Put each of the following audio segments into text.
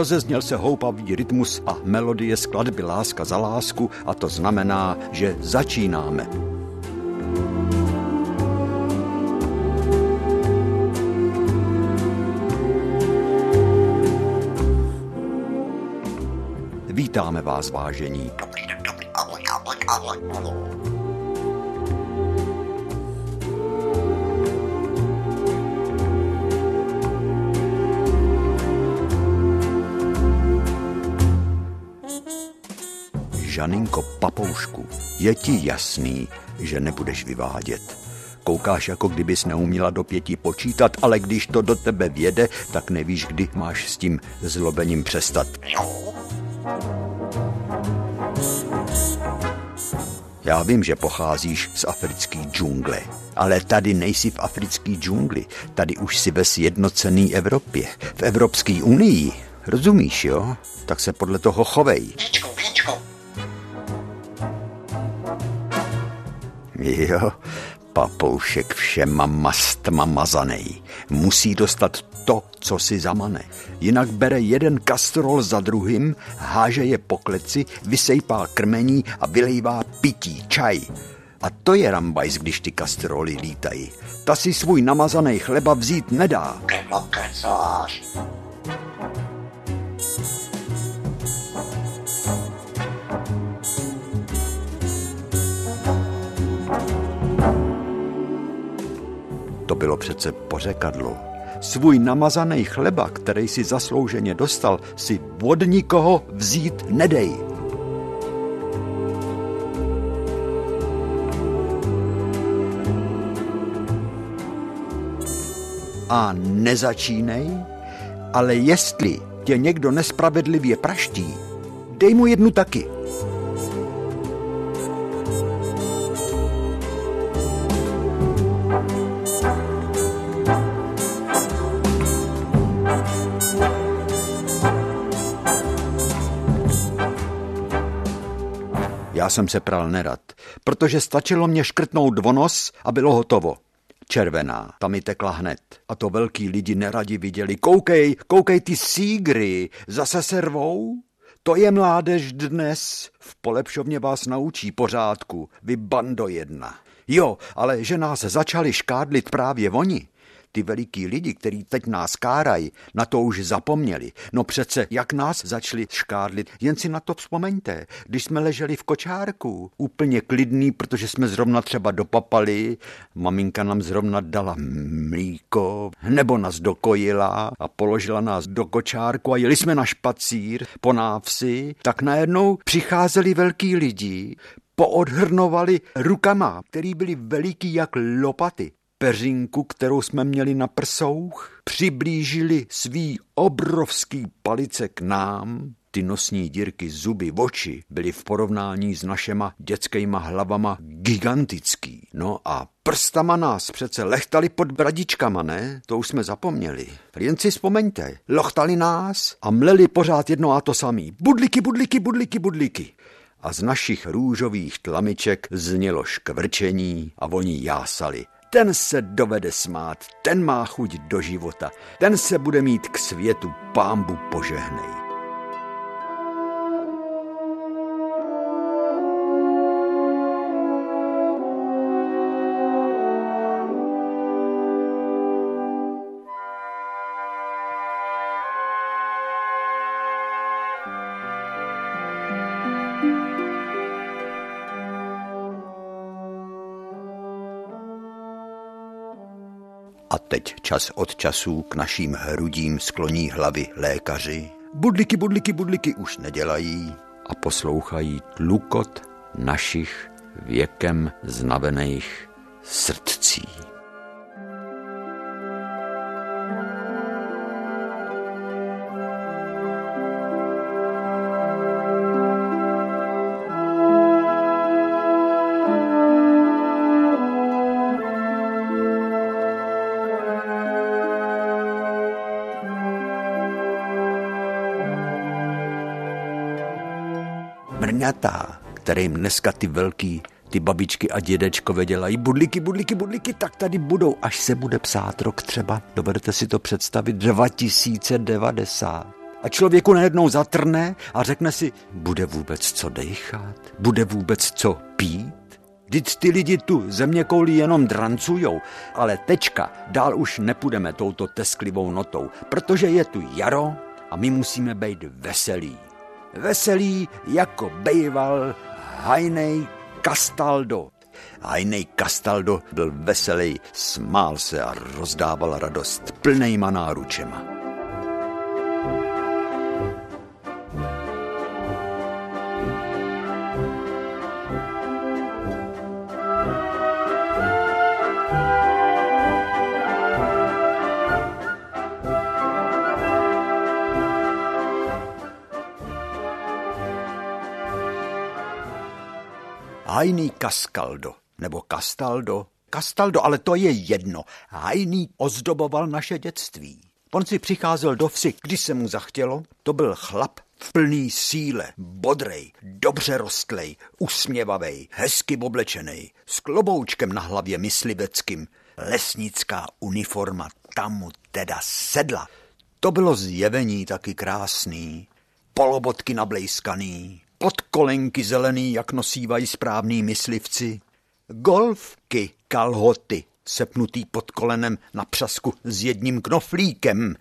rozezněl se houpavý rytmus a melodie skladby Láska za lásku a to znamená, že začínáme. Vítáme vás, vážení. Dobrý den, dobrý, ahoj, ahoj, ahoj, ahoj. Žaninko Papoušku, je ti jasný, že nebudeš vyvádět. Koukáš, jako kdybys neuměla do pěti počítat, ale když to do tebe věde, tak nevíš, kdy máš s tím zlobením přestat. Já vím, že pocházíš z africké džungle, ale tady nejsi v africké džungli, tady už si ve sjednocený Evropě, v Evropské unii. Rozumíš, jo? Tak se podle toho chovej. Víčko, Jo, papoušek všema mastma mazanej. Musí dostat to, co si zamane. Jinak bere jeden kastrol za druhým, háže je po kleci, vysejpá krmení a vylejvá pití, čaj. A to je rambajs, když ty kastroly lítají. Ta si svůj namazaný chleba vzít nedá. Kemo kecáš. Bylo přece pořekadlo. Svůj namazaný chleba, který si zaslouženě dostal, si od nikoho vzít nedej. A nezačínej, ale jestli tě někdo nespravedlivě praští, dej mu jednu taky. Jsem se pral nerad, protože stačilo mě škrtnout dvonos a bylo hotovo. Červená, tam mi tekla hned. A to velký lidi neradi viděli. Koukej, koukej ty sígry, zase se rvou? To je mládež dnes. V polepšovně vás naučí pořádku, vy bando jedna. Jo, ale že nás začali škádlit právě oni, ty veliký lidi, který teď nás kárají, na to už zapomněli. No přece, jak nás začali škádlit, jen si na to vzpomeňte. Když jsme leželi v kočárku, úplně klidný, protože jsme zrovna třeba dopapali, maminka nám zrovna dala mlíko, nebo nás dokojila a položila nás do kočárku a jeli jsme na špacír po návsi, tak najednou přicházeli velký lidi, poodhrnovali rukama, který byli veliký jak lopaty peřinku, kterou jsme měli na prsouch, přiblížili svý obrovský palice k nám, ty nosní dírky, zuby, oči byly v porovnání s našema dětskýma hlavama gigantický. No a prstama nás přece lechtali pod bradičkama, ne? To už jsme zapomněli. Jen si vzpomeňte, lochtali nás a mleli pořád jedno a to samý. Budliky, budliky, budliky, budliky. A z našich růžových tlamiček znělo škvrčení a oni jásali ten se dovede smát, ten má chuť do života, ten se bude mít k světu pámbu požehnej. Teď čas od času k naším hrudím skloní hlavy lékaři. Budliky, budliky, budliky už nedělají a poslouchají tlukot našich věkem znavených srdcí. Mrňatá, kterým dneska ty velký ty babičky a dědečkové dělají budliky, budliky, budliky, tak tady budou, až se bude psát rok třeba, dovedete si to představit, 2090. A člověku najednou zatrne a řekne si, bude vůbec co dechat? Bude vůbec co pít? Vždyť ty lidi tu země koulí jenom drancujou, ale tečka, dál už nepůjdeme touto tesklivou notou, protože je tu jaro a my musíme být veselí. Veselí jako bejval Hajnej Castaldo. Hajnej Castaldo byl veselý, smál se a rozdával radost plnejma náručema. Hajný Cascaldo, nebo Castaldo, Castaldo, ale to je jedno. Hajný ozdoboval naše dětství. On si přicházel do vsi, když se mu zachtělo. To byl chlap v plný síle, bodrej, dobře rostlej, usměvavej, hezky oblečený, s kloboučkem na hlavě mysliveckým. Lesnická uniforma tam mu teda sedla. To bylo zjevení taky krásný, polobotky nablejskaný, podkolenky zelený, jak nosívají správný myslivci, golfky, kalhoty, sepnutý pod kolenem na přasku s jedním knoflíkem,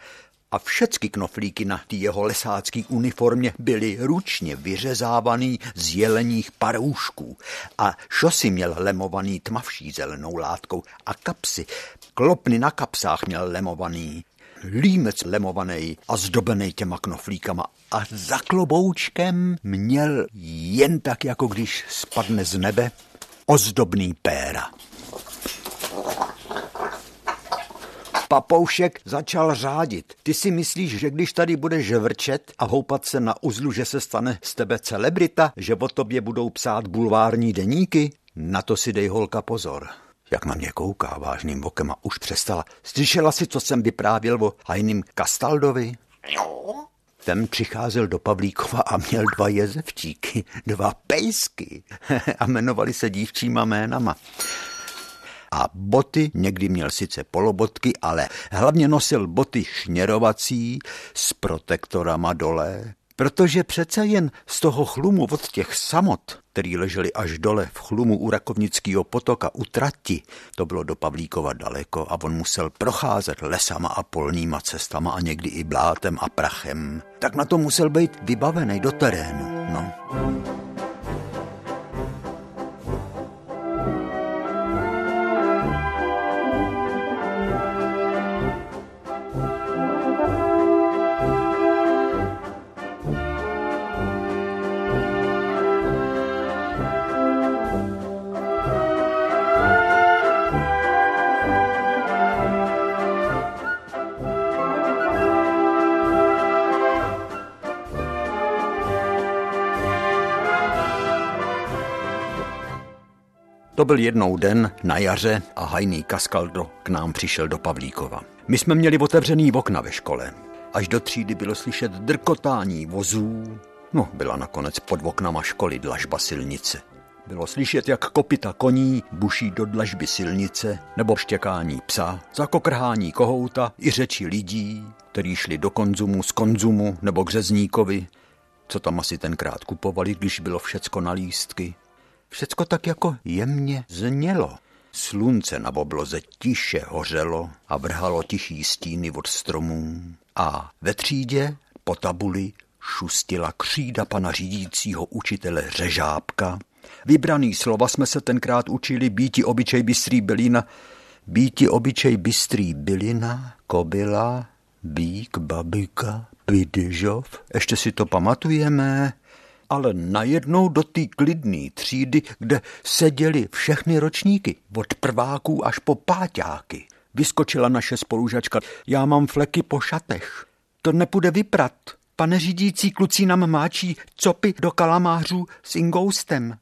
a všecky knoflíky na té jeho lesácký uniformě byly ručně vyřezávaný z jeleních paroušků. A šosy měl lemovaný tmavší zelenou látkou a kapsy, klopny na kapsách měl lemovaný límec lemovaný a zdobený těma knoflíkama a za kloboučkem měl jen tak, jako když spadne z nebe, ozdobný péra. Papoušek začal řádit. Ty si myslíš, že když tady budeš vrčet a houpat se na uzlu, že se stane z tebe celebrita, že o tobě budou psát bulvární deníky? Na to si dej holka pozor jak na mě kouká vážným okem a už přestala. Slyšela si, co jsem vyprávěl o hajným Kastaldovi? Jo. Ten přicházel do Pavlíkova a měl dva jezevčíky, dva pejsky a jmenovali se dívčíma jménama. A boty někdy měl sice polobotky, ale hlavně nosil boty šněrovací s protektorama dole, protože přece jen z toho chlumu od těch samot, který leželi až dole v chlumu u Rakovnického potoka u trati, to bylo do Pavlíkova daleko a on musel procházet lesama a polníma cestama a někdy i blátem a prachem, tak na to musel být vybavený do terénu. No. Byl jednou den na jaře a hajný Kaskaldo k nám přišel do Pavlíkova. My jsme měli otevřený okna ve škole. Až do třídy bylo slyšet drkotání vozů. No, byla nakonec pod oknama školy dlažba silnice. Bylo slyšet, jak kopita koní buší do dlažby silnice, nebo štěkání psa, zakokrhání kohouta i řeči lidí, kteří šli do konzumu z konzumu nebo k řezníkovi, co tam asi tenkrát kupovali, když bylo všecko na lístky. Všecko tak jako jemně znělo. Slunce na obloze tiše hořelo a vrhalo tichý stíny od stromů. A ve třídě po tabuli šustila křída pana řídícího učitele Řežábka. Vybraný slova jsme se tenkrát učili býti obyčej bystrý bylina, býti obyčej bystrý bylina, kobila, bík, babika, pidyžov. Ještě si to pamatujeme? Ale najednou do té klidné třídy, kde seděli všechny ročníky, od prváků až po páťáky. Vyskočila naše spolužačka. Já mám fleky po šatech. To nepůjde vyprat. Pane řídící, kluci nám máčí copy do kalamářů s ingoustem.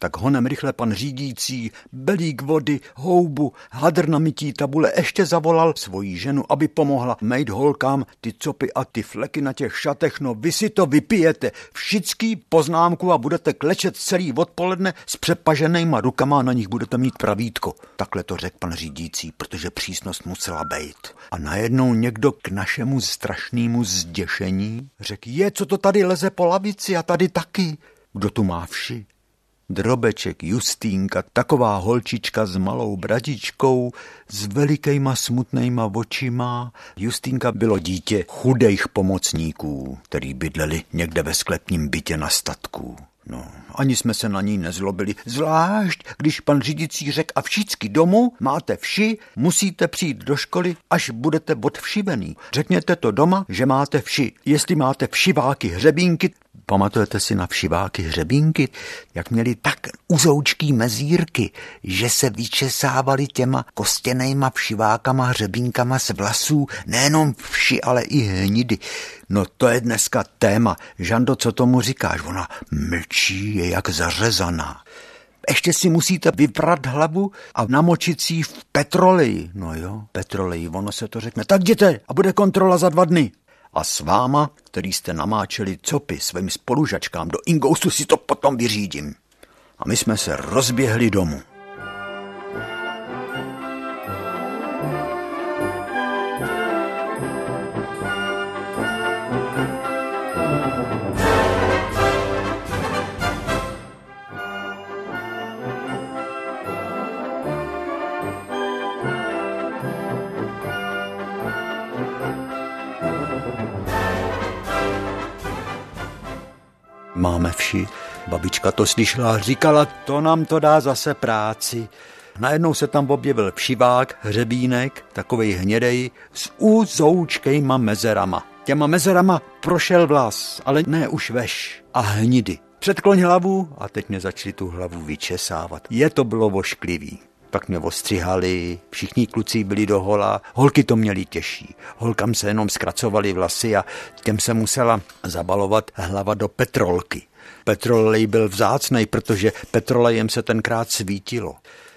Tak honem rychle pan řídící, belík vody, houbu, hadr na mytí tabule ještě zavolal svoji ženu, aby pomohla mejt holkám ty copy a ty fleky na těch šatech. No vy si to vypijete, všický poznámku a budete klečet celý odpoledne s přepaženýma rukama a na nich budete mít pravítko. Takhle to řekl pan řídící, protože přísnost musela být. A najednou někdo k našemu strašnému zděšení řekl, je, co to tady leze po lavici a tady taky. Kdo tu má vši? Drobeček Justínka, taková holčička s malou bradičkou, s velikejma smutnejma očima. Justínka bylo dítě chudejch pomocníků, který bydleli někde ve sklepním bytě na statku. No, ani jsme se na ní nezlobili, zvlášť, když pan řídící řekl a všichni domů máte vši, musíte přijít do školy, až budete odvšivený. Řekněte to doma, že máte vši. Jestli máte všiváky hřebínky, Pamatujete si na všiváky hřebínky, jak měli tak uzoučký mezírky, že se vyčesávali těma kostěnejma všivákama hřebínkama z vlasů, nejenom vši, ale i hnidy. No to je dneska téma. Žando, co tomu říkáš? Ona mlčí, je jak zařezaná. Ještě si musíte vyprat hlavu a namočit si v petroleji. No jo, petroleji, ono se to řekne. Tak jděte a bude kontrola za dva dny. A s váma, který jste namáčeli copy svým spolužačkám do Ingoustu, si to potom vyřídím. A my jsme se rozběhli domů. Máme vši. Babička to slyšela a říkala, to nám to dá zase práci. Najednou se tam objevil všivák, hřebínek, takovej hnědej, s úzoučkejma mezerama. Těma mezerama prošel vlas, ale ne už veš a hnidy. Předkloň hlavu a teď mě začali tu hlavu vyčesávat. Je to bylo vošklivý. Pak mě ostřihali, všichni kluci byli dohola, holky to měli těžší. Holkám se jenom zkracovali vlasy a těm se musela zabalovat hlava do petrolky. Petrolej byl vzácnej, protože petrolejem se tenkrát svítilo.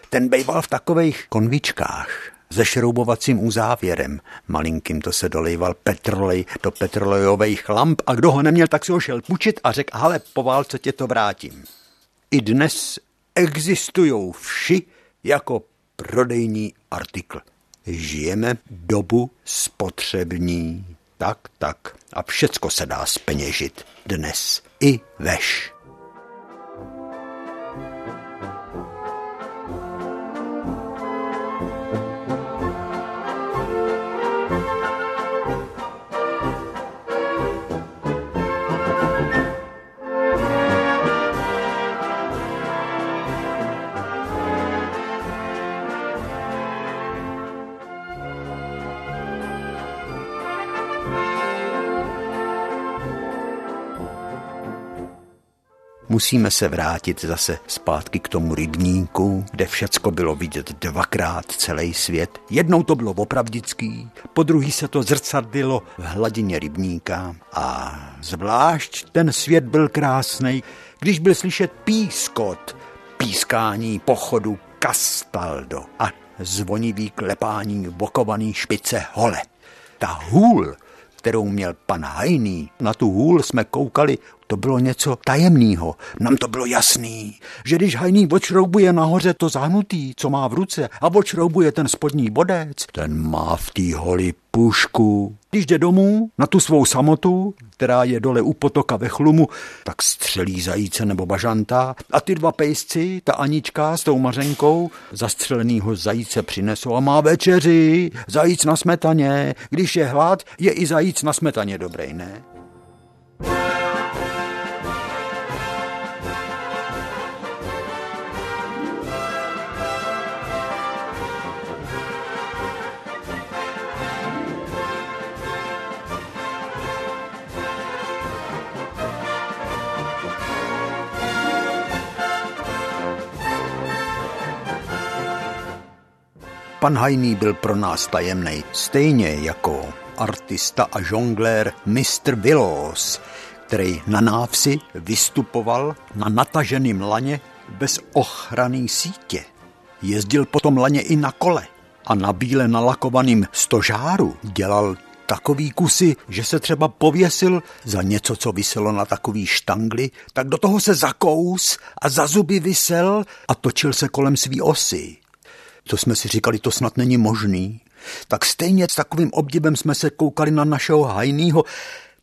Ten bejval v takových konvičkách se šroubovacím uzávěrem. Malinkým to se dolejval petrolej do petrolejových lamp a kdo ho neměl, tak si ho šel pučit a řekl, ale po válce tě to vrátím. I dnes existují vši, jako prodejní artikl. Žijeme dobu spotřební. Tak, tak. A všecko se dá speněžit. Dnes i veš. Musíme se vrátit zase zpátky k tomu rybníku, kde všecko bylo vidět dvakrát celý svět. Jednou to bylo opravdický, po druhý se to zrcadlilo v hladině rybníka a zvlášť ten svět byl krásný, když byl slyšet pískot, pískání pochodu Castaldo a zvonivý klepání bokovaný špice hole. Ta hůl, kterou měl pan Hajný, na tu hůl jsme koukali to bylo něco tajemného. Nám to bylo jasný, že když hajný odšroubuje nahoře to zahnutý, co má v ruce, a odšroubuje ten spodní bodec, ten má v té holi pušku. Když jde domů na tu svou samotu, která je dole u potoka ve chlumu, tak střelí zajíce nebo bažanta a ty dva pejsci, ta Anička s tou mařenkou, zastřelenýho zajíce přinesou a má večeři, zajíc na smetaně. Když je hlad, je i zajíc na smetaně dobrý, ne? Pan Hajný byl pro nás tajemný, stejně jako artista a žonglér Mr. Willows, který na návsi vystupoval na nataženém laně bez ochranné sítě. Jezdil potom laně i na kole a na bíle nalakovaným stožáru dělal takový kusy, že se třeba pověsil za něco, co vyselo na takový štangli, tak do toho se zakous a za zuby vysel a točil se kolem svý osy. To jsme si říkali, to snad není možný. Tak stejně s takovým obdivem jsme se koukali na našeho hajnýho,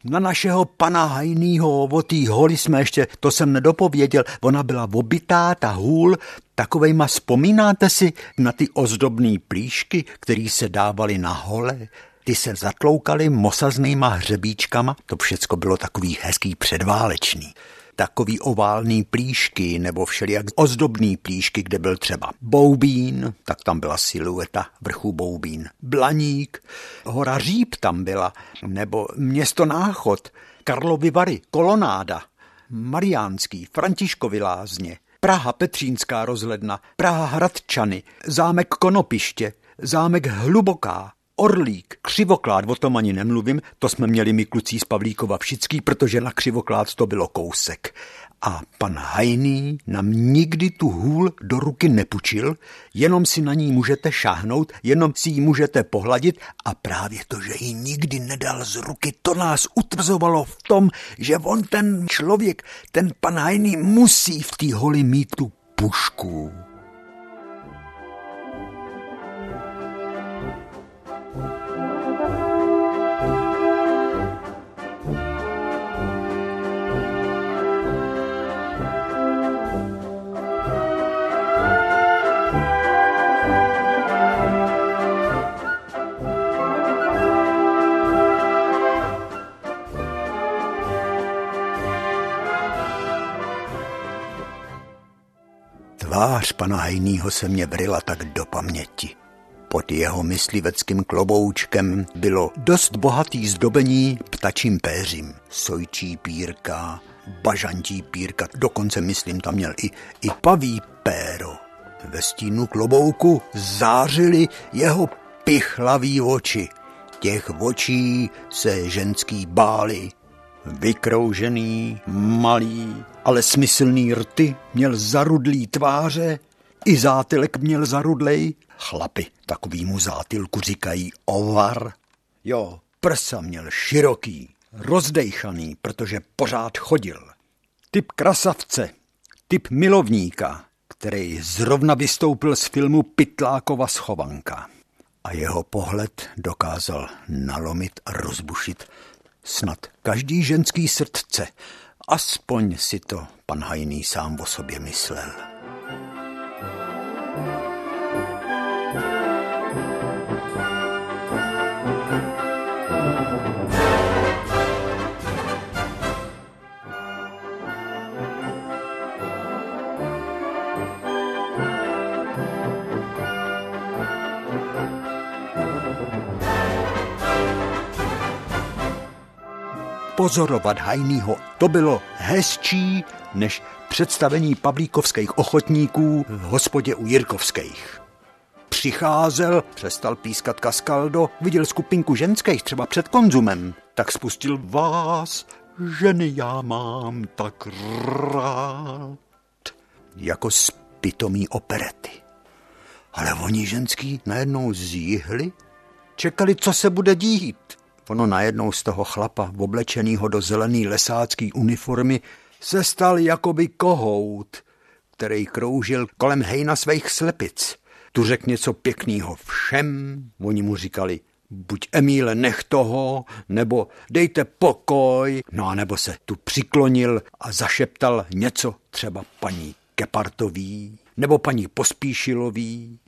na našeho pana Hajnýho, o tý holi jsme ještě, to jsem nedopověděl, ona byla obitá, ta hůl, takovejma vzpomínáte si na ty ozdobné plíšky, které se dávaly na hole? Ty se zatloukaly mosaznýma hřebíčkama, to všecko bylo takový hezký předválečný takový oválný plíšky nebo všelijak ozdobný plíšky, kde byl třeba boubín, tak tam byla silueta vrchu boubín, blaník, hora Říp tam byla, nebo město Náchod, Karlovy Vary, Kolonáda, Mariánský, Františkovy lázně, Praha Petřínská rozhledna, Praha Hradčany, zámek Konopiště, zámek Hluboká, Orlík, křivoklád, o tom ani nemluvím, to jsme měli my kluci z Pavlíkova všichni, protože na křivoklád to bylo kousek. A pan Hajný nám nikdy tu hůl do ruky nepučil, jenom si na ní můžete šáhnout, jenom si ji můžete pohladit a právě to, že ji nikdy nedal z ruky, to nás utvrzovalo v tom, že on ten člověk, ten pan Hajný musí v té holi mít tu pušku. Tvář pana Hajnýho se mě vrila tak do paměti. Pod jeho mysliveckým kloboučkem bylo dost bohatý zdobení ptačím péřím. Sojčí pírka, bažantí pírka, dokonce myslím tam měl i, i paví péro. Ve stínu klobouku zářily jeho pichlavý oči. Těch očí se ženský báli. Vykroužený, malý, ale smyslný rty, měl zarudlý tváře, i zátylek měl zarudlej. Chlapi takovýmu zátylku říkají ovar. Jo, prsa měl široký, rozdejchaný, protože pořád chodil. Typ krasavce, typ milovníka, který zrovna vystoupil z filmu Pytlákova schovanka. A jeho pohled dokázal nalomit a rozbušit snad každý ženský srdce, aspoň si to pan Hajný sám o sobě myslel. Pozorovat Hajnýho, to bylo hezčí než představení pavlíkovských ochotníků v hospodě u Jirkovských. Přicházel, přestal pískat kaskaldo, viděl skupinku ženských třeba před konzumem, tak spustil vás, ženy já mám tak rád. Jako z pitomý operety. Ale oni ženský najednou zjihli, čekali, co se bude dít. Ono najednou z toho chlapa, oblečenýho do zelený lesácký uniformy, se stal jakoby kohout, který kroužil kolem hejna svých slepic. Tu řek něco pěkného všem, oni mu říkali, buď Emíle, nech toho, nebo dejte pokoj, no a nebo se tu přiklonil a zašeptal něco třeba paní Kepartový, nebo paní Pospíšilový,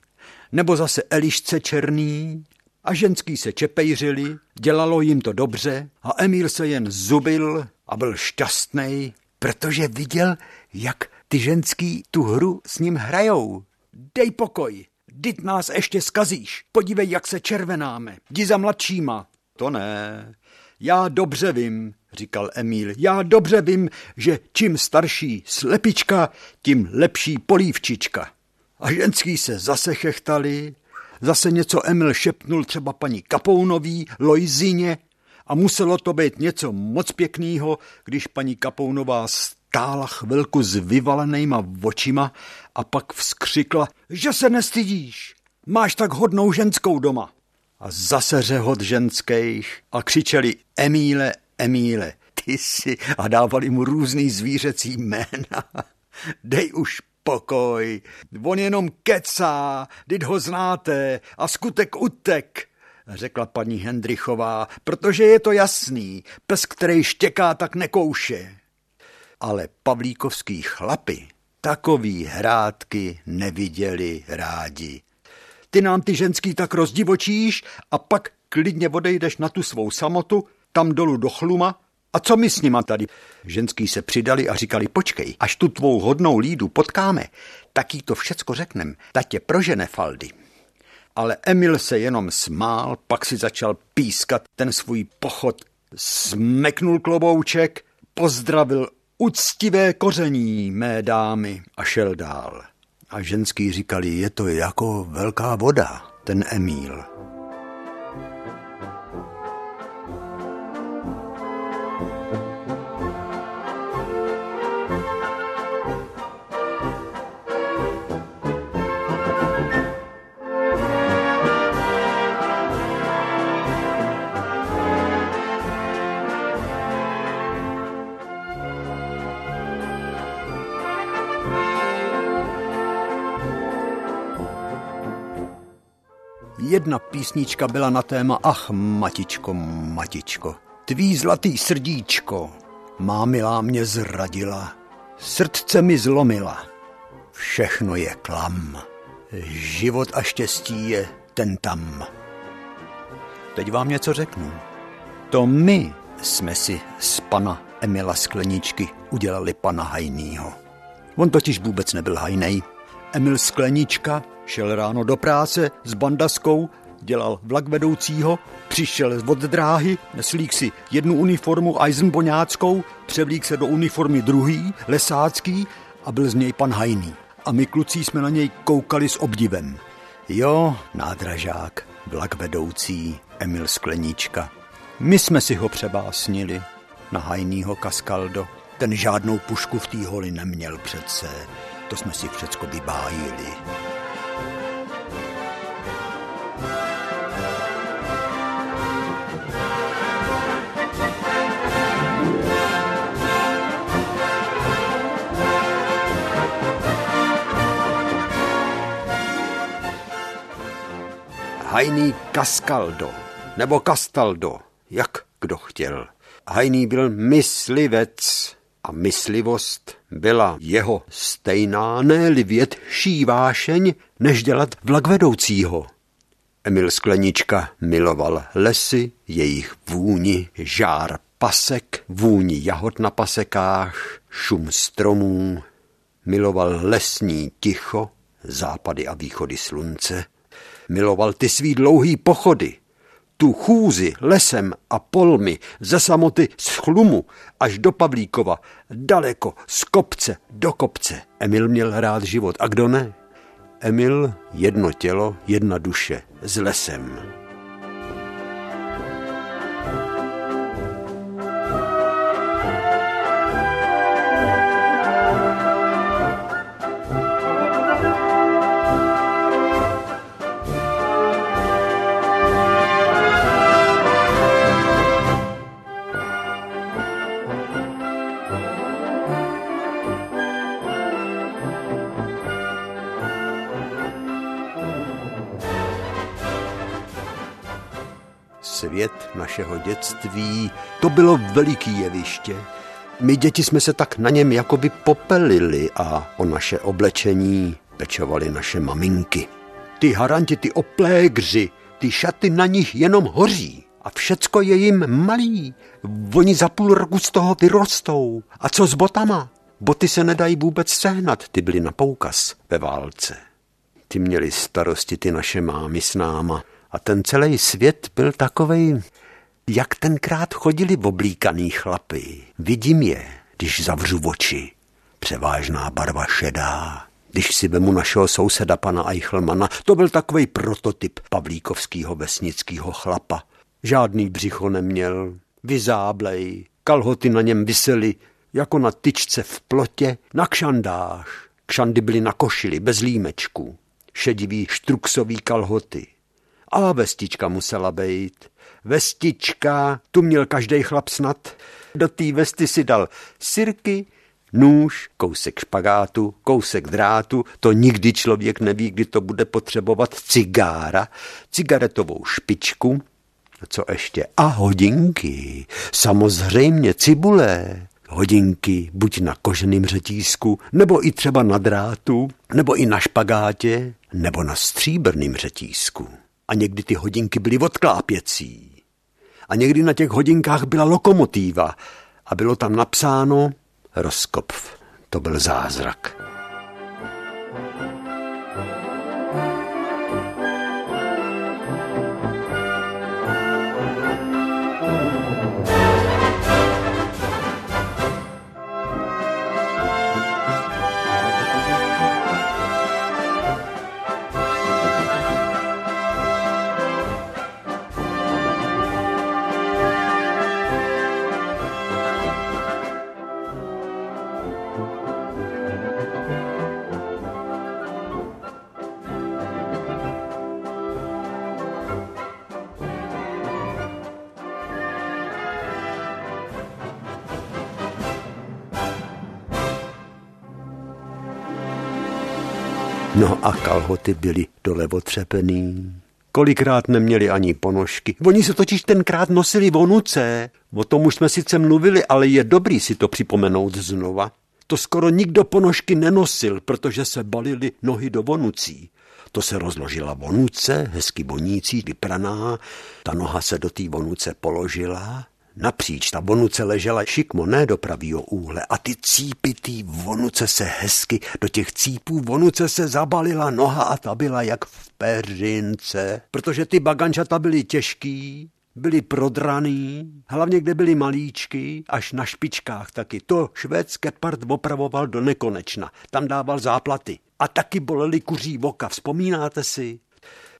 nebo zase Elišce Černý, a ženský se čepejřili, dělalo jim to dobře a Emil se jen zubil a byl šťastný, protože viděl, jak ty ženský tu hru s ním hrajou. Dej pokoj, dit nás ještě skazíš, podívej, jak se červenáme, jdi za mladšíma. To ne, já dobře vím, říkal Emil, já dobře vím, že čím starší slepička, tím lepší polívčička. A ženský se zase chechtali Zase něco Emil šepnul třeba paní Kapounový, Lojzině a muselo to být něco moc pěkného, když paní Kapounová stála chvilku s vyvalenýma očima a pak vzkřikla, že se nestydíš, máš tak hodnou ženskou doma. A zase řehot ženských a křičeli Emíle, Emíle, ty si a dávali mu různý zvířecí jména. Dej už pokoj, on jenom kecá, teď ho znáte a skutek utek, řekla paní Hendrichová, protože je to jasný, pes, který štěká, tak nekouše. Ale pavlíkovský chlapy takový hrádky neviděli rádi. Ty nám ty ženský tak rozdivočíš a pak klidně odejdeš na tu svou samotu, tam dolů do chluma a co my s nima tady? Ženský se přidali a říkali, počkej, až tu tvou hodnou lídu potkáme, tak jí to všecko řeknem, ta tě prožene faldy. Ale Emil se jenom smál, pak si začal pískat ten svůj pochod, smeknul klobouček, pozdravil uctivé koření mé dámy a šel dál. A ženský říkali, je to jako velká voda, ten Emil. Jedna písnička byla na téma Ach, matičko, matičko, tvý zlatý srdíčko, má milá mě zradila, srdce mi zlomila, všechno je klam, život a štěstí je ten tam. Teď vám něco řeknu. To my jsme si z pana Emila Skleničky udělali pana Hajnýho. On totiž vůbec nebyl hajnej. Emil Sklenička Šel ráno do práce s bandaskou, dělal vlak vedoucího, přišel od dráhy, neslík si jednu uniformu Eisenboňáckou, převlík se do uniformy druhý, lesácký a byl z něj pan Hajný. A my kluci jsme na něj koukali s obdivem. Jo, nádražák, vlak vedoucí, Emil Skleníčka. My jsme si ho přebásnili na Hajnýho Kaskaldo. Ten žádnou pušku v té holi neměl přece. To jsme si všecko vybájili. Hajný Cascaldo, nebo Castaldo, jak kdo chtěl. Hajný byl myslivec a myslivost byla jeho stejná, ne větší vášeň, než dělat vlak vedoucího. Emil Sklenička miloval lesy, jejich vůni, žár pasek, vůni jahod na pasekách, šum stromů. Miloval lesní ticho, západy a východy slunce. Miloval ty svý dlouhý pochody, tu chůzi lesem a polmi, ze samoty z chlumu až do Pavlíkova, daleko, z kopce do kopce. Emil měl rád život a kdo ne? Emil jedno tělo, jedna duše, s lesem. Svět našeho dětství, to bylo veliký jeviště. My děti jsme se tak na něm jakoby popelili a o naše oblečení pečovali naše maminky. Ty haranti, ty oplégři, ty šaty na nich jenom hoří a všecko je jim malý. Oni za půl roku z toho vyrostou. A co s botama? Boty se nedají vůbec sehnat, ty byly na poukaz ve válce. Ty měli starosti ty naše mámy s náma. A ten celý svět byl takovej, jak tenkrát chodili oblíkaný chlapy. Vidím je, když zavřu oči. Převážná barva šedá. Když si vemu našeho souseda pana Eichelmana, to byl takový prototyp pavlíkovského vesnického chlapa. Žádný břicho neměl, vyzáblej, kalhoty na něm visely jako na tyčce v plotě, na kšandáž. Kšandy byly na košili, bez límečku, šedivý štruksový kalhoty. A vestička musela být. Vestička, tu měl každý chlap snad. Do té vesty si dal sirky, nůž, kousek špagátu, kousek drátu, to nikdy člověk neví, kdy to bude potřebovat, cigára, cigaretovou špičku, co ještě? A hodinky, samozřejmě cibule, hodinky buď na koženém řetízku, nebo i třeba na drátu, nebo i na špagátě, nebo na stříbrném řetízku. A někdy ty hodinky byly odklápěcí. A někdy na těch hodinkách byla lokomotíva a bylo tam napsáno Roskopf. To byl zázrak. No a kalhoty byly dole otřepený. Kolikrát neměli ani ponožky. Oni se totiž tenkrát nosili vonuce. O tom už jsme sice mluvili, ale je dobrý si to připomenout znova. To skoro nikdo ponožky nenosil, protože se balili nohy do vonucí. To se rozložila vonuce, hezky vonící, vypraná, ta noha se do té vonuce položila Napříč ta vonuce ležela šikmo, ne do pravýho úhle a ty cípitý vonuce se hezky, do těch cípů vonuce se zabalila noha a ta byla jak v peřince, protože ty bagančata byly těžký, byly prodraný, hlavně kde byly malíčky, až na špičkách taky. To švédské part opravoval do nekonečna, tam dával záplaty. A taky boleli kuří voka, vzpomínáte si?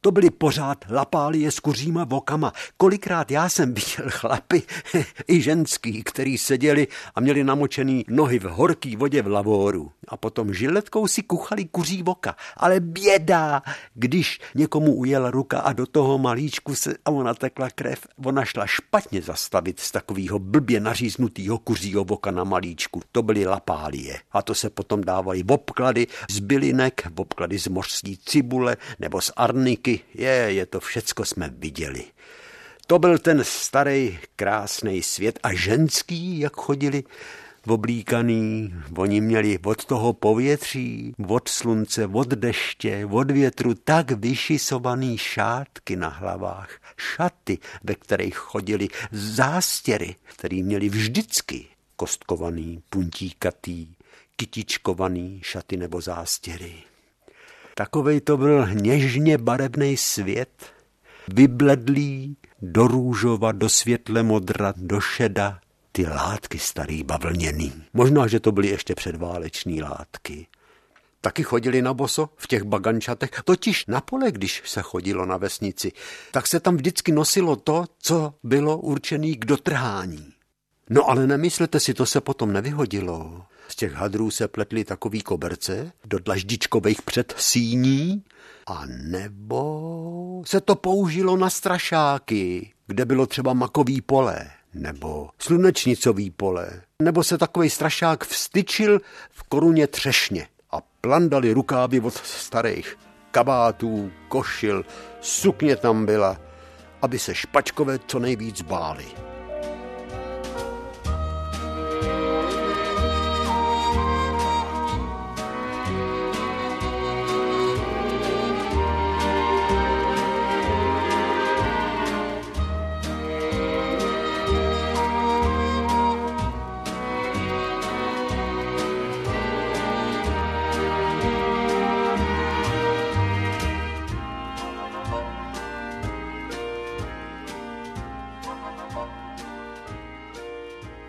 To byli pořád lapálie s kuříma vokama. Kolikrát já jsem viděl chlapy, i ženský, který seděli a měli namočený nohy v horký vodě v lavoru. A potom žiletkou si kuchali kuří voka. Ale běda, když někomu ujela ruka a do toho malíčku se a ona tekla krev, ona šla špatně zastavit z takového blbě naříznutého kuřího voka na malíčku. To byly lapálie. A to se potom dávají v obklady z bylinek, obklady z mořské cibule nebo z arniky, taky je, je to všecko jsme viděli. To byl ten starý krásný svět a ženský, jak chodili oblíkaný, oni měli od toho povětří, od slunce, od deště, od větru tak vyšisovaný šátky na hlavách, šaty, ve kterých chodili, zástěry, který měli vždycky kostkovaný, puntíkatý, kytičkovaný šaty nebo zástěry. Takovej to byl něžně barevný svět, vybledlý do růžova, do světle modra, do šeda, ty látky starý bavlněný. Možná, že to byly ještě předváleční látky. Taky chodili na boso v těch bagančatech, totiž na pole, když se chodilo na vesnici, tak se tam vždycky nosilo to, co bylo určené k dotrhání. No ale nemyslete si, to se potom nevyhodilo. Z těch hadrů se pletly takový koberce do dlaždičkových předsíní a nebo se to použilo na strašáky, kde bylo třeba makový pole nebo slunečnicový pole, nebo se takový strašák vstyčil v koruně třešně a plandali rukávy od starých kabátů, košil, sukně tam byla, aby se špačkové co nejvíc báli.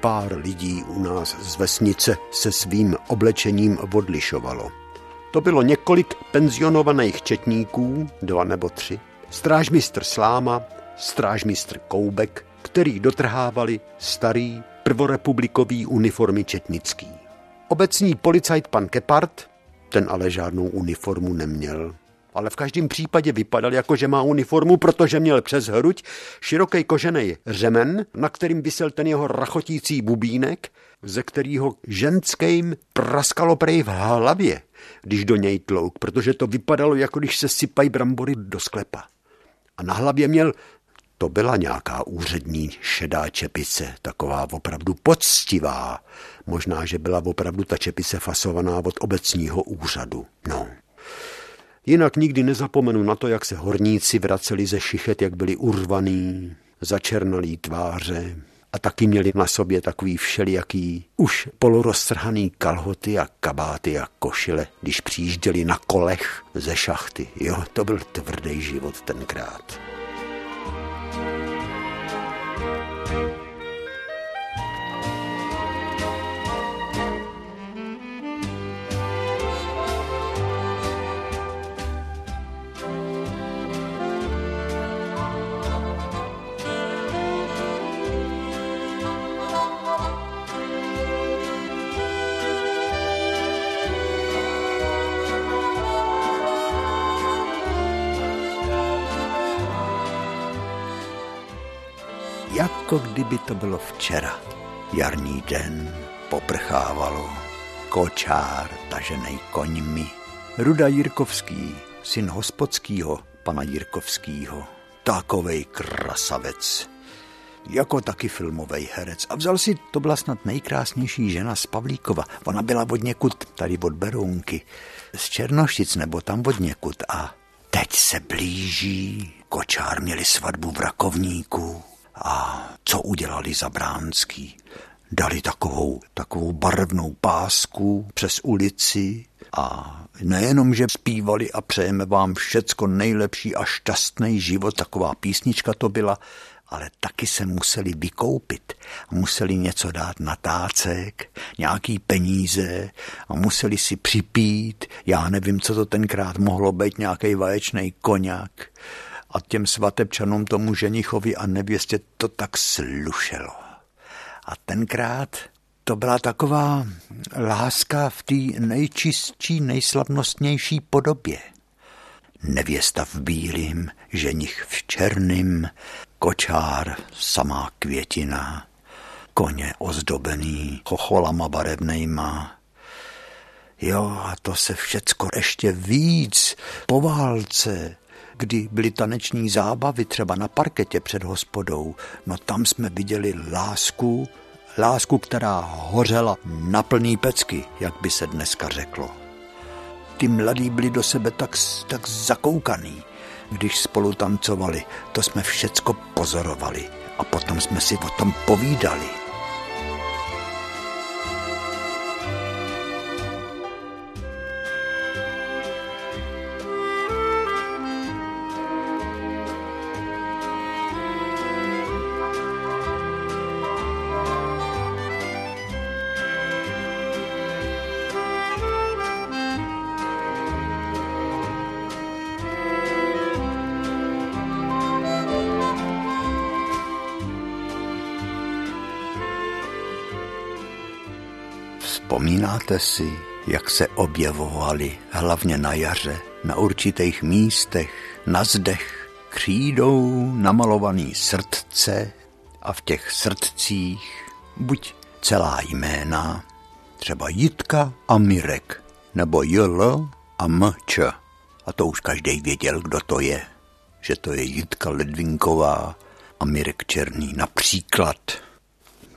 Pár lidí u nás z vesnice se svým oblečením odlišovalo. To bylo několik penzionovaných četníků, dva nebo tři, strážmistr Sláma, strážmistr Koubek, který dotrhávali starý prvorepublikový uniformy četnický. Obecní policajt pan Kepard, ten ale žádnou uniformu neměl, ale v každém případě vypadal jako, že má uniformu, protože měl přes hruď široký kožený řemen, na kterým vysel ten jeho rachotící bubínek, ze kterého ženským praskalo prej v hlavě, když do něj tlouk, protože to vypadalo, jako když se sypají brambory do sklepa. A na hlavě měl to byla nějaká úřední šedá čepice, taková opravdu poctivá. Možná, že byla opravdu ta čepice fasovaná od obecního úřadu. No. Jinak nikdy nezapomenu na to, jak se horníci vraceli ze šichet, jak byli urvaný, začernalý tváře a taky měli na sobě takový všelijaký už poloroztrhaný kalhoty a kabáty a košile, když přijížděli na kolech ze šachty. Jo, to byl tvrdý život tenkrát. Jako kdyby to bylo včera. Jarní den, poprchávalo, kočár tažený koňmi. Ruda Jirkovský, syn hospodskýho, pana Jirkovskýho, takovej krasavec, jako taky filmový herec. A vzal si, to byla snad nejkrásnější žena z Pavlíkova. Ona byla od někud, tady od Berounky, z Černošic nebo tam od někud. A teď se blíží, kočár měli svatbu v Rakovníku. A co udělali Zabránský? Dali takovou, takovou barevnou pásku přes ulici a nejenom, že zpívali a přejeme vám všecko nejlepší a šťastný život, taková písnička to byla, ale taky se museli vykoupit. Museli něco dát na tácek, nějaký peníze a museli si připít, já nevím, co to tenkrát mohlo být, nějaký vaječný koněk a těm svatebčanům tomu ženichovi a nevěstě to tak slušelo. A tenkrát to byla taková láska v té nejčistší, nejslavnostnější podobě. Nevěsta v bílým, ženich v černým, kočár, samá květina, koně ozdobený chocholama barevnejma. Jo, a to se všecko ještě víc po válce kdy byly taneční zábavy třeba na parketě před hospodou, no tam jsme viděli lásku, lásku, která hořela na plný pecky, jak by se dneska řeklo. Ty mladí byli do sebe tak, tak zakoukaný, když spolu tancovali, to jsme všecko pozorovali a potom jsme si o tom povídali. Vzpomínáte si, jak se objevovali hlavně na jaře, na určitých místech, na zdech, křídou namalovaný srdce a v těch srdcích buď celá jména, třeba Jitka a Mirek, nebo Jl a Mč. A to už každý věděl, kdo to je. Že to je Jitka Ledvinková a Mirek Černý například.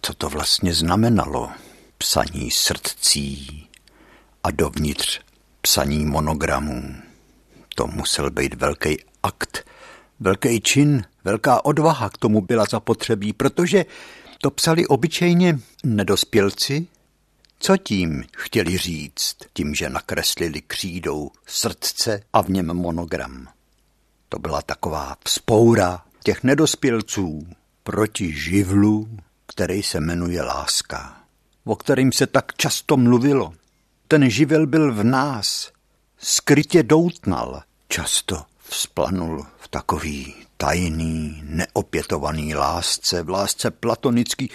Co to vlastně znamenalo? Psaní srdcí a dovnitř psaní monogramů. To musel být velký akt, velký čin, velká odvaha k tomu byla zapotřebí, protože to psali obyčejně nedospělci, co tím chtěli říct, tím, že nakreslili křídou srdce a v něm monogram. To byla taková vzpoura těch nedospělců proti živlu, který se jmenuje láska o kterým se tak často mluvilo. Ten živel byl v nás, skrytě doutnal, často vzplanul v takový tajný, neopětovaný lásce, v lásce platonický,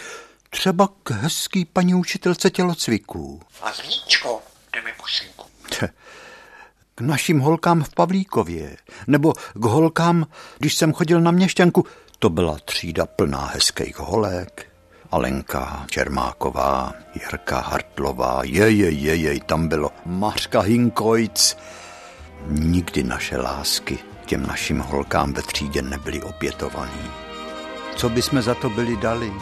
Třeba k hezký paní učitelce tělocviků. A zníčko, jdeme po synku. K našim holkám v Pavlíkově. Nebo k holkám, když jsem chodil na měšťanku. To byla třída plná hezkých holek. Alenka Čermáková, Jirka Hartlová, jej, jej, jej, tam bylo Mařka Hinkojc. Nikdy naše lásky těm našim holkám ve třídě nebyly opětovaný. Co by jsme za to byli dali?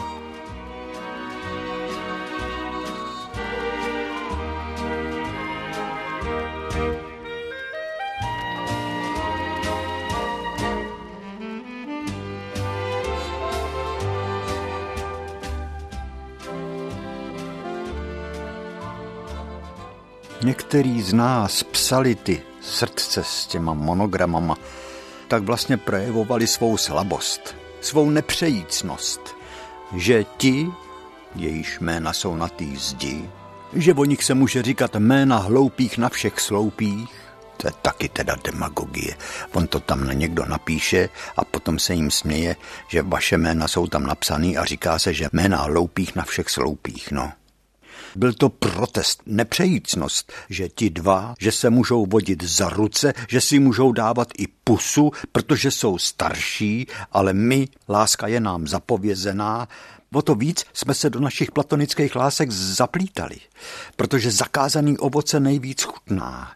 Některý z nás psali ty srdce s těma monogramama, tak vlastně projevovali svou slabost, svou nepřejícnost, že ti, jejíž jména jsou na té zdi, že o nich se může říkat jména hloupých na všech sloupích, to je taky teda demagogie. On to tam na někdo napíše a potom se jim směje, že vaše jména jsou tam napsaný a říká se, že jména hloupých na všech sloupích, no. Byl to protest, nepřejícnost, že ti dva, že se můžou vodit za ruce, že si můžou dávat i pusu, protože jsou starší, ale my, láska je nám zapovězená, O to víc jsme se do našich platonických lásek zaplítali, protože zakázaný ovoce nejvíc chutná.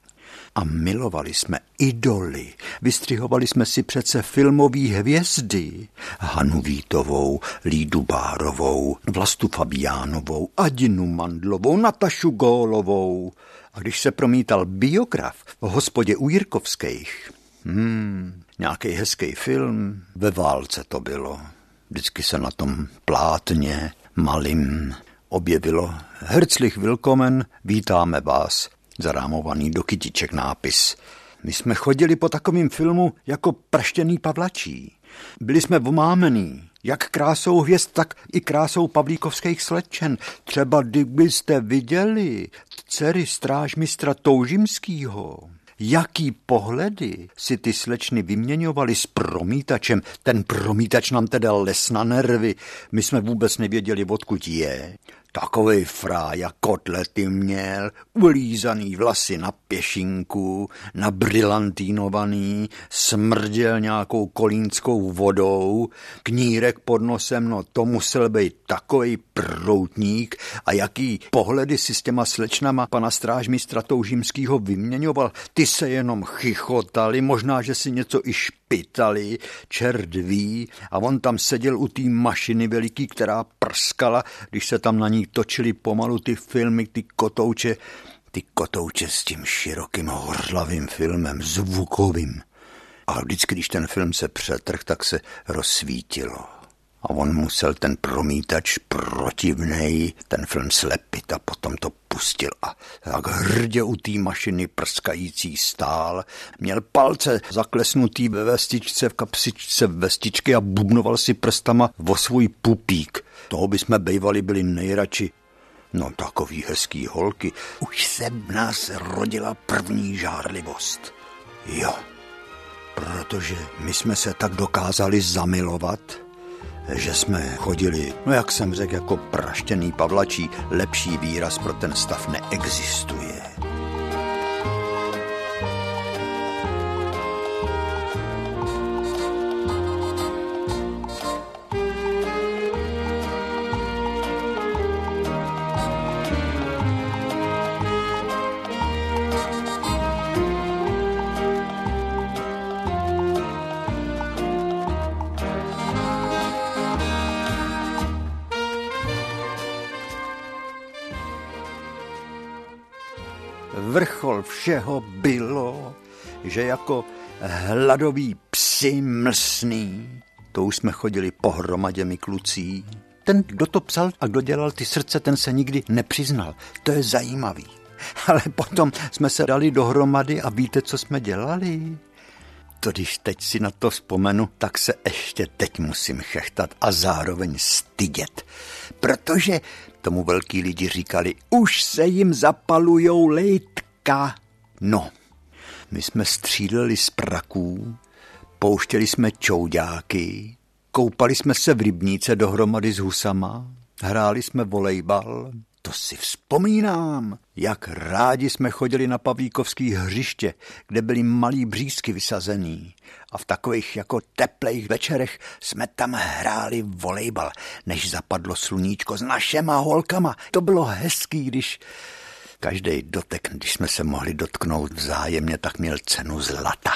A milovali jsme idoly. Vystřihovali jsme si přece filmové hvězdy. Hanu Vítovou, Lídu Bárovou, Vlastu Fabiánovou, Adinu Mandlovou, Natašu Gólovou. A když se promítal biograf o hospodě u Jirkovských, hmm, nějaký hezký film, ve válce to bylo. Vždycky se na tom plátně, malým, objevilo Herzlich willkommen, vítáme vás zarámovaný do kytiček nápis. My jsme chodili po takovém filmu jako prštěný pavlačí. Byli jsme vomámený, jak krásou hvězd, tak i krásou pavlíkovských slečen. Třeba kdybyste viděli dcery strážmistra Toužimskýho. Jaký pohledy si ty slečny vyměňovaly s promítačem. Ten promítač nám teda les na nervy. My jsme vůbec nevěděli, odkud je. Takovej frája kotlety měl, ulízaný vlasy na pěšinku, nabrilantínovaný, smrděl nějakou kolínskou vodou, knírek pod nosem, no to musel být takový proutník a jaký pohledy si s těma slečnama pana strážmistra Toužimskýho vyměňoval. Ty se jenom chichotali, možná, že si něco i špitali, čert ví, a on tam seděl u té mašiny veliký, která prskala, když se tam na ní točili pomalu ty filmy, ty kotouče, ty kotouče s tím širokým horlavým filmem, zvukovým. A vždycky, když ten film se přetrh, tak se rozsvítilo. A on musel ten promítač protivnej, ten film slepit a potom to pustil a tak hrdě u té mašiny prskající stál. Měl palce zaklesnutý ve vestičce, v kapsičce vestičky a bubnoval si prstama vo svůj pupík. Toho by jsme bejvali byli nejradši. No takový hezký holky. Už se v nás rodila první žárlivost. Jo, protože my jsme se tak dokázali zamilovat, že jsme chodili, no jak jsem řekl, jako praštěný pavlačí, lepší výraz pro ten stav neexistuje. Vrchol všeho bylo, že jako hladoví psi mlsný, to už jsme chodili pohromadě my klucí. Ten, kdo to psal a kdo dělal ty srdce, ten se nikdy nepřiznal. To je zajímavý. Ale potom jsme se dali dohromady a víte, co jsme dělali? To když teď si na to vzpomenu, tak se ještě teď musím chechtat a zároveň stydět. Protože tomu velký lidi říkali, už se jim zapalujou lejtka. No, my jsme stříleli z praků, pouštěli jsme čouďáky, koupali jsme se v rybníce dohromady s husama, Hráli jsme volejbal, to si vzpomínám, jak rádi jsme chodili na Pavlíkovský hřiště, kde byly malý břízky vysazený. A v takových jako teplých večerech jsme tam hráli volejbal, než zapadlo sluníčko s našema holkama. To bylo hezký, když každý dotek, když jsme se mohli dotknout vzájemně, tak měl cenu zlata.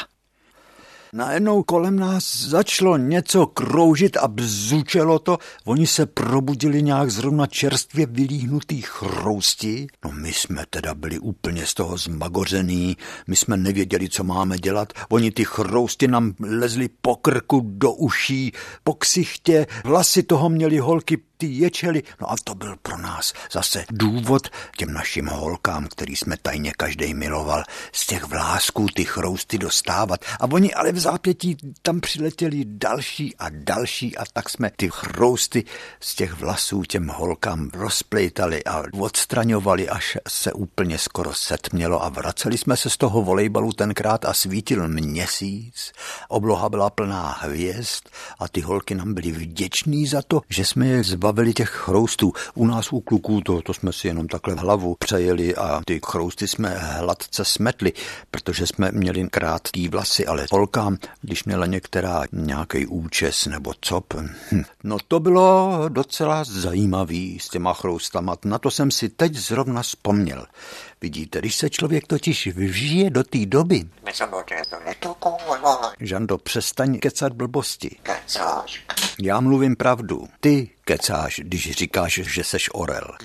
Najednou kolem nás začalo něco kroužit a bzučelo to. Oni se probudili nějak zrovna čerstvě vylíhnutý chrousti. No my jsme teda byli úplně z toho zmagořený, my jsme nevěděli, co máme dělat. Oni ty chrousti nám lezli po krku, do uší, po ksichtě, vlasy toho měli holky ty ječely. No a to byl pro nás zase důvod těm našim holkám, který jsme tajně každý miloval, z těch vlásků ty chrousty dostávat. A oni ale v zápětí tam přiletěli další a další a tak jsme ty chrousty z těch vlasů těm holkám rozplejtali a odstraňovali, až se úplně skoro setmělo a vraceli jsme se z toho volejbalu tenkrát a svítil měsíc. Obloha byla plná hvězd a ty holky nám byly vděční za to, že jsme je zbavili zbavili těch chroustů. U nás u kluků to, to jsme si jenom takhle v hlavu přejeli a ty chrousty jsme hladce smetli, protože jsme měli krátký vlasy, ale holkám, když měla některá nějaký účes nebo cop, hm, no to bylo docela zajímavý s těma chroustama. Na to jsem si teď zrovna vzpomněl. Vidíte, když se člověk totiž vžije do té doby. Žando, přestaň kecat blbosti. Kecáš. Já mluvím pravdu. Ty kecáš, když říkáš, že seš orel.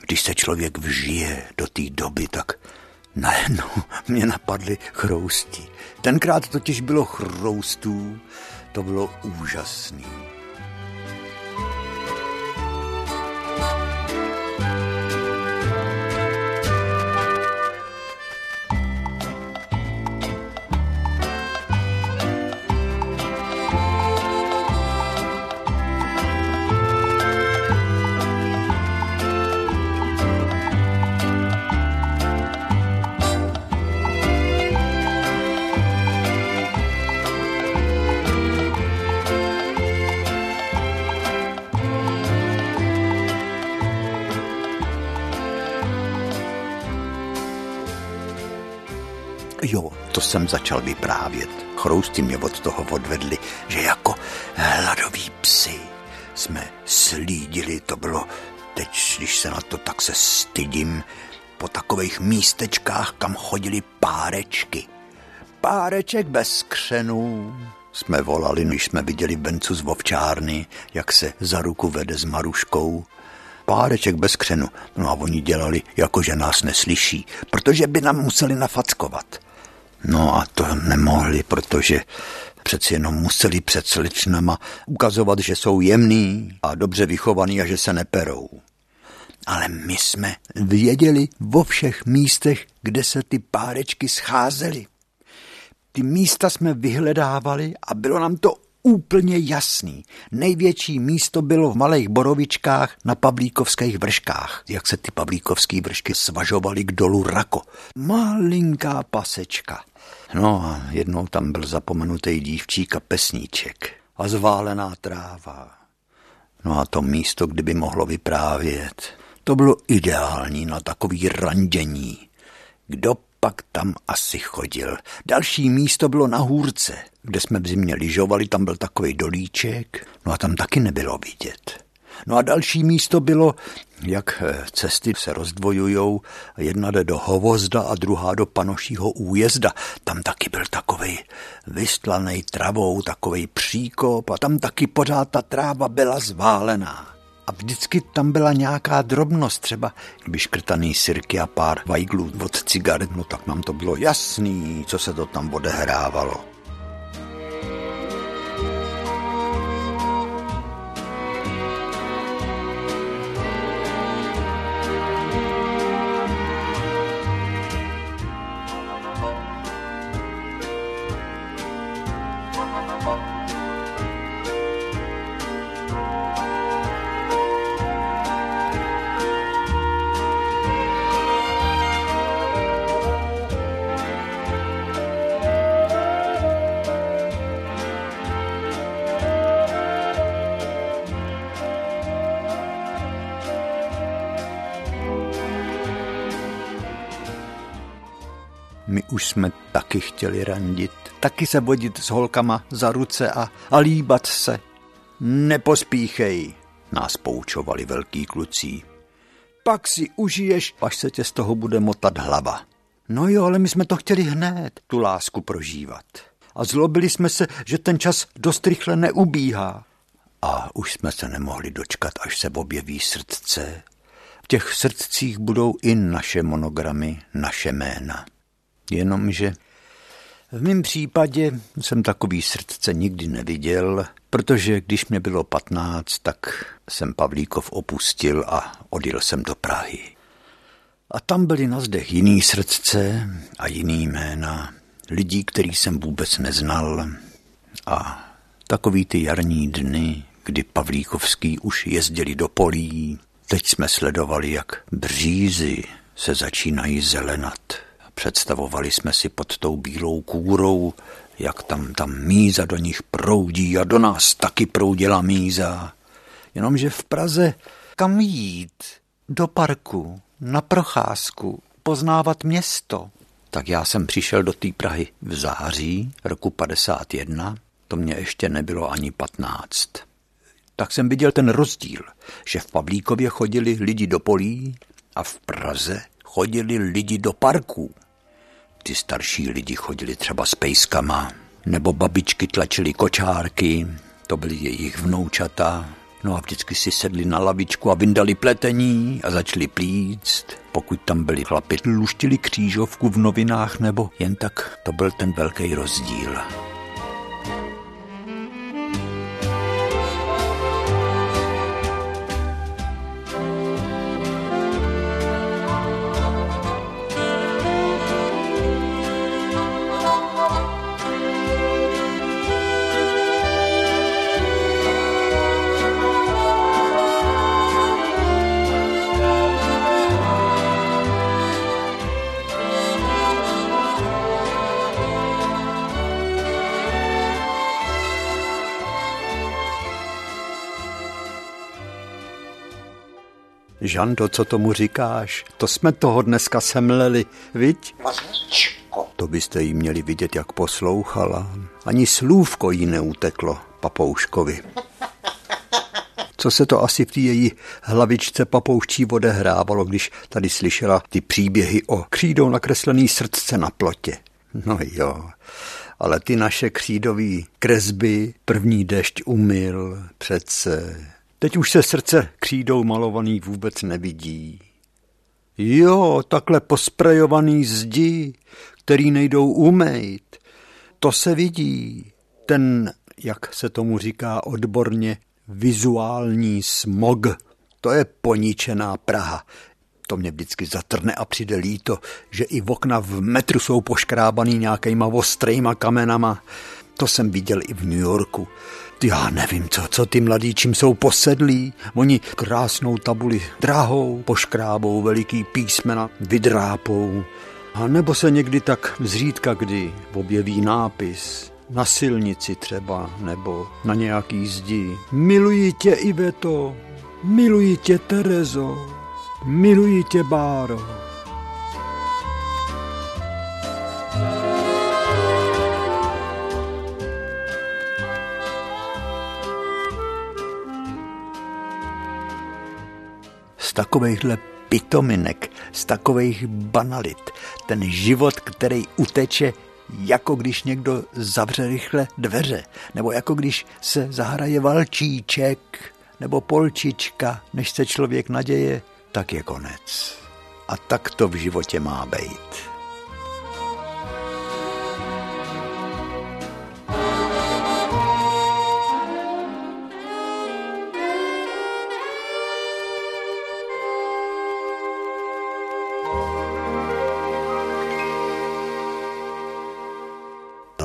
Když se člověk vžije do té doby, tak najednou mě napadly chrousti. Tenkrát totiž bylo chroustů, to bylo úžasný. Jo, to jsem začal vyprávět. Chrousti mě od toho odvedli, že jako hladoví psy jsme slídili, to bylo teď, když se na to tak se stydím, po takových místečkách, kam chodili párečky. Páreček bez křenů, jsme volali, když jsme viděli Bencu z Vovčárny, jak se za ruku vede s Maruškou. Páreček bez křenu. No a oni dělali, jako že nás neslyší, protože by nám museli nafackovat. No a to nemohli, protože přeci jenom museli před slečnama ukazovat, že jsou jemný a dobře vychovaný a že se neperou. Ale my jsme věděli vo všech místech, kde se ty párečky scházely. Ty místa jsme vyhledávali a bylo nám to úplně jasný. Největší místo bylo v Malých Borovičkách na Pavlíkovských vrškách. Jak se ty Pavlíkovské vršky svažovaly k dolu Rako. Malinká pasečka. No a jednou tam byl zapomenutý dívčík a pesníček a zválená tráva. No a to místo, kdyby mohlo vyprávět, to bylo ideální na takový randění. Kdo pak tam asi chodil. Další místo bylo na hůrce, kde jsme v zimě lyžovali, tam byl takový dolíček, no a tam taky nebylo vidět. No a další místo bylo, jak eh, cesty se rozdvojujou, jedna jde do Hovozda a druhá do Panošího újezda. Tam taky byl takový vystlaný travou, takový příkop a tam taky pořád ta tráva byla zválená. A vždycky tam byla nějaká drobnost, třeba vyškrtaný sirky a pár vajglů od cigaret, no tak nám to bylo jasný, co se to tam odehrávalo. Chtěli randit, taky se vodit s holkama za ruce a, a líbat se. Nepospíchej, nás poučovali velký kluci. Pak si užiješ, až se tě z toho bude motat hlava. No jo, ale my jsme to chtěli hned, tu lásku prožívat. A zlobili jsme se, že ten čas dost rychle neubíhá. A už jsme se nemohli dočkat, až se objeví srdce. V těch srdcích budou i naše monogramy, naše jména. Jenomže v mém případě jsem takový srdce nikdy neviděl, protože když mě bylo patnáct, tak jsem Pavlíkov opustil a odjel jsem do Prahy. A tam byly na zdech jiný srdce a jiný jména, lidí, který jsem vůbec neznal. A takový ty jarní dny, kdy Pavlíkovský už jezdili do polí, teď jsme sledovali, jak břízy se začínají zelenat. Představovali jsme si pod tou bílou kůrou, jak tam ta míza do nich proudí a do nás taky proudila míza. Jenomže v Praze kam jít? Do parku, na procházku, poznávat město. Tak já jsem přišel do té Prahy v září roku 51, to mě ještě nebylo ani 15. Tak jsem viděl ten rozdíl, že v Pavlíkově chodili lidi do polí a v Praze chodili lidi do parků. Ty starší lidi chodili třeba s pejskama, nebo babičky tlačily kočárky, to byly jejich vnoučata, No a vždycky si sedli na lavičku a vyndali pletení a začali plíct. Pokud tam byli chlapi, luštili křížovku v novinách nebo jen tak, to byl ten velký rozdíl. Žando, co tomu říkáš? To jsme toho dneska semleli, viď? Mazlíčko. To byste jí měli vidět, jak poslouchala. Ani slůvko jí neuteklo, papouškovi. Co se to asi v té její hlavičce papouščí odehrávalo, když tady slyšela ty příběhy o křídou nakreslený srdce na plotě. No jo, ale ty naše křídové kresby první dešť umyl přece. Teď už se srdce křídou malovaný vůbec nevidí. Jo, takhle posprejovaný zdi, který nejdou umejt, to se vidí. Ten, jak se tomu říká odborně, vizuální smog. To je poničená Praha. To mě vždycky zatrne a přijde líto, že i v okna v metru jsou poškrábaný nějakýma ostrýma kamenama. To jsem viděl i v New Yorku. Já nevím, co, co ty mladí, čím jsou posedlí. Oni krásnou tabuli drahou, poškrábou veliký písmena, vydrápou. A nebo se někdy tak zřídka kdy objeví nápis na silnici třeba, nebo na nějaký zdi. Miluji tě, Iveto, miluji tě, Terezo, miluji tě, Báro. Z takovýchhle pitominek, z takových banalit. Ten život, který uteče jako když někdo zavře rychle dveře, nebo jako když se zahraje valčíček, nebo polčička, než se člověk naděje, tak je konec. A tak to v životě má být.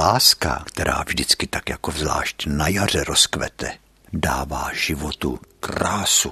Láska, která vždycky tak jako zvlášť na jaře rozkvete, dává životu krásu.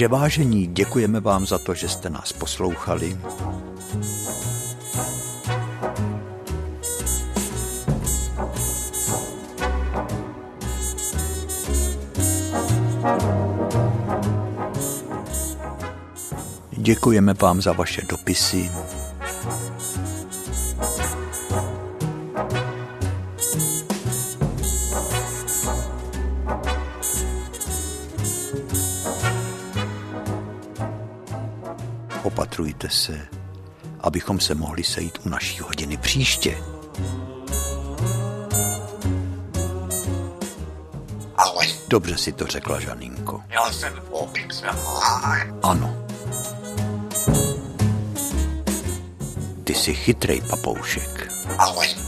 Takže vážení, děkujeme vám za to, že jste nás poslouchali. Děkujeme vám za vaše dopisy. Opatrujte se, abychom se mohli sejít u naší hodiny příště. Ahoj. Dobře si to řekla, Žaninko. Já jsem opik Ano. Ty jsi chytrej papoušek. Ahoj.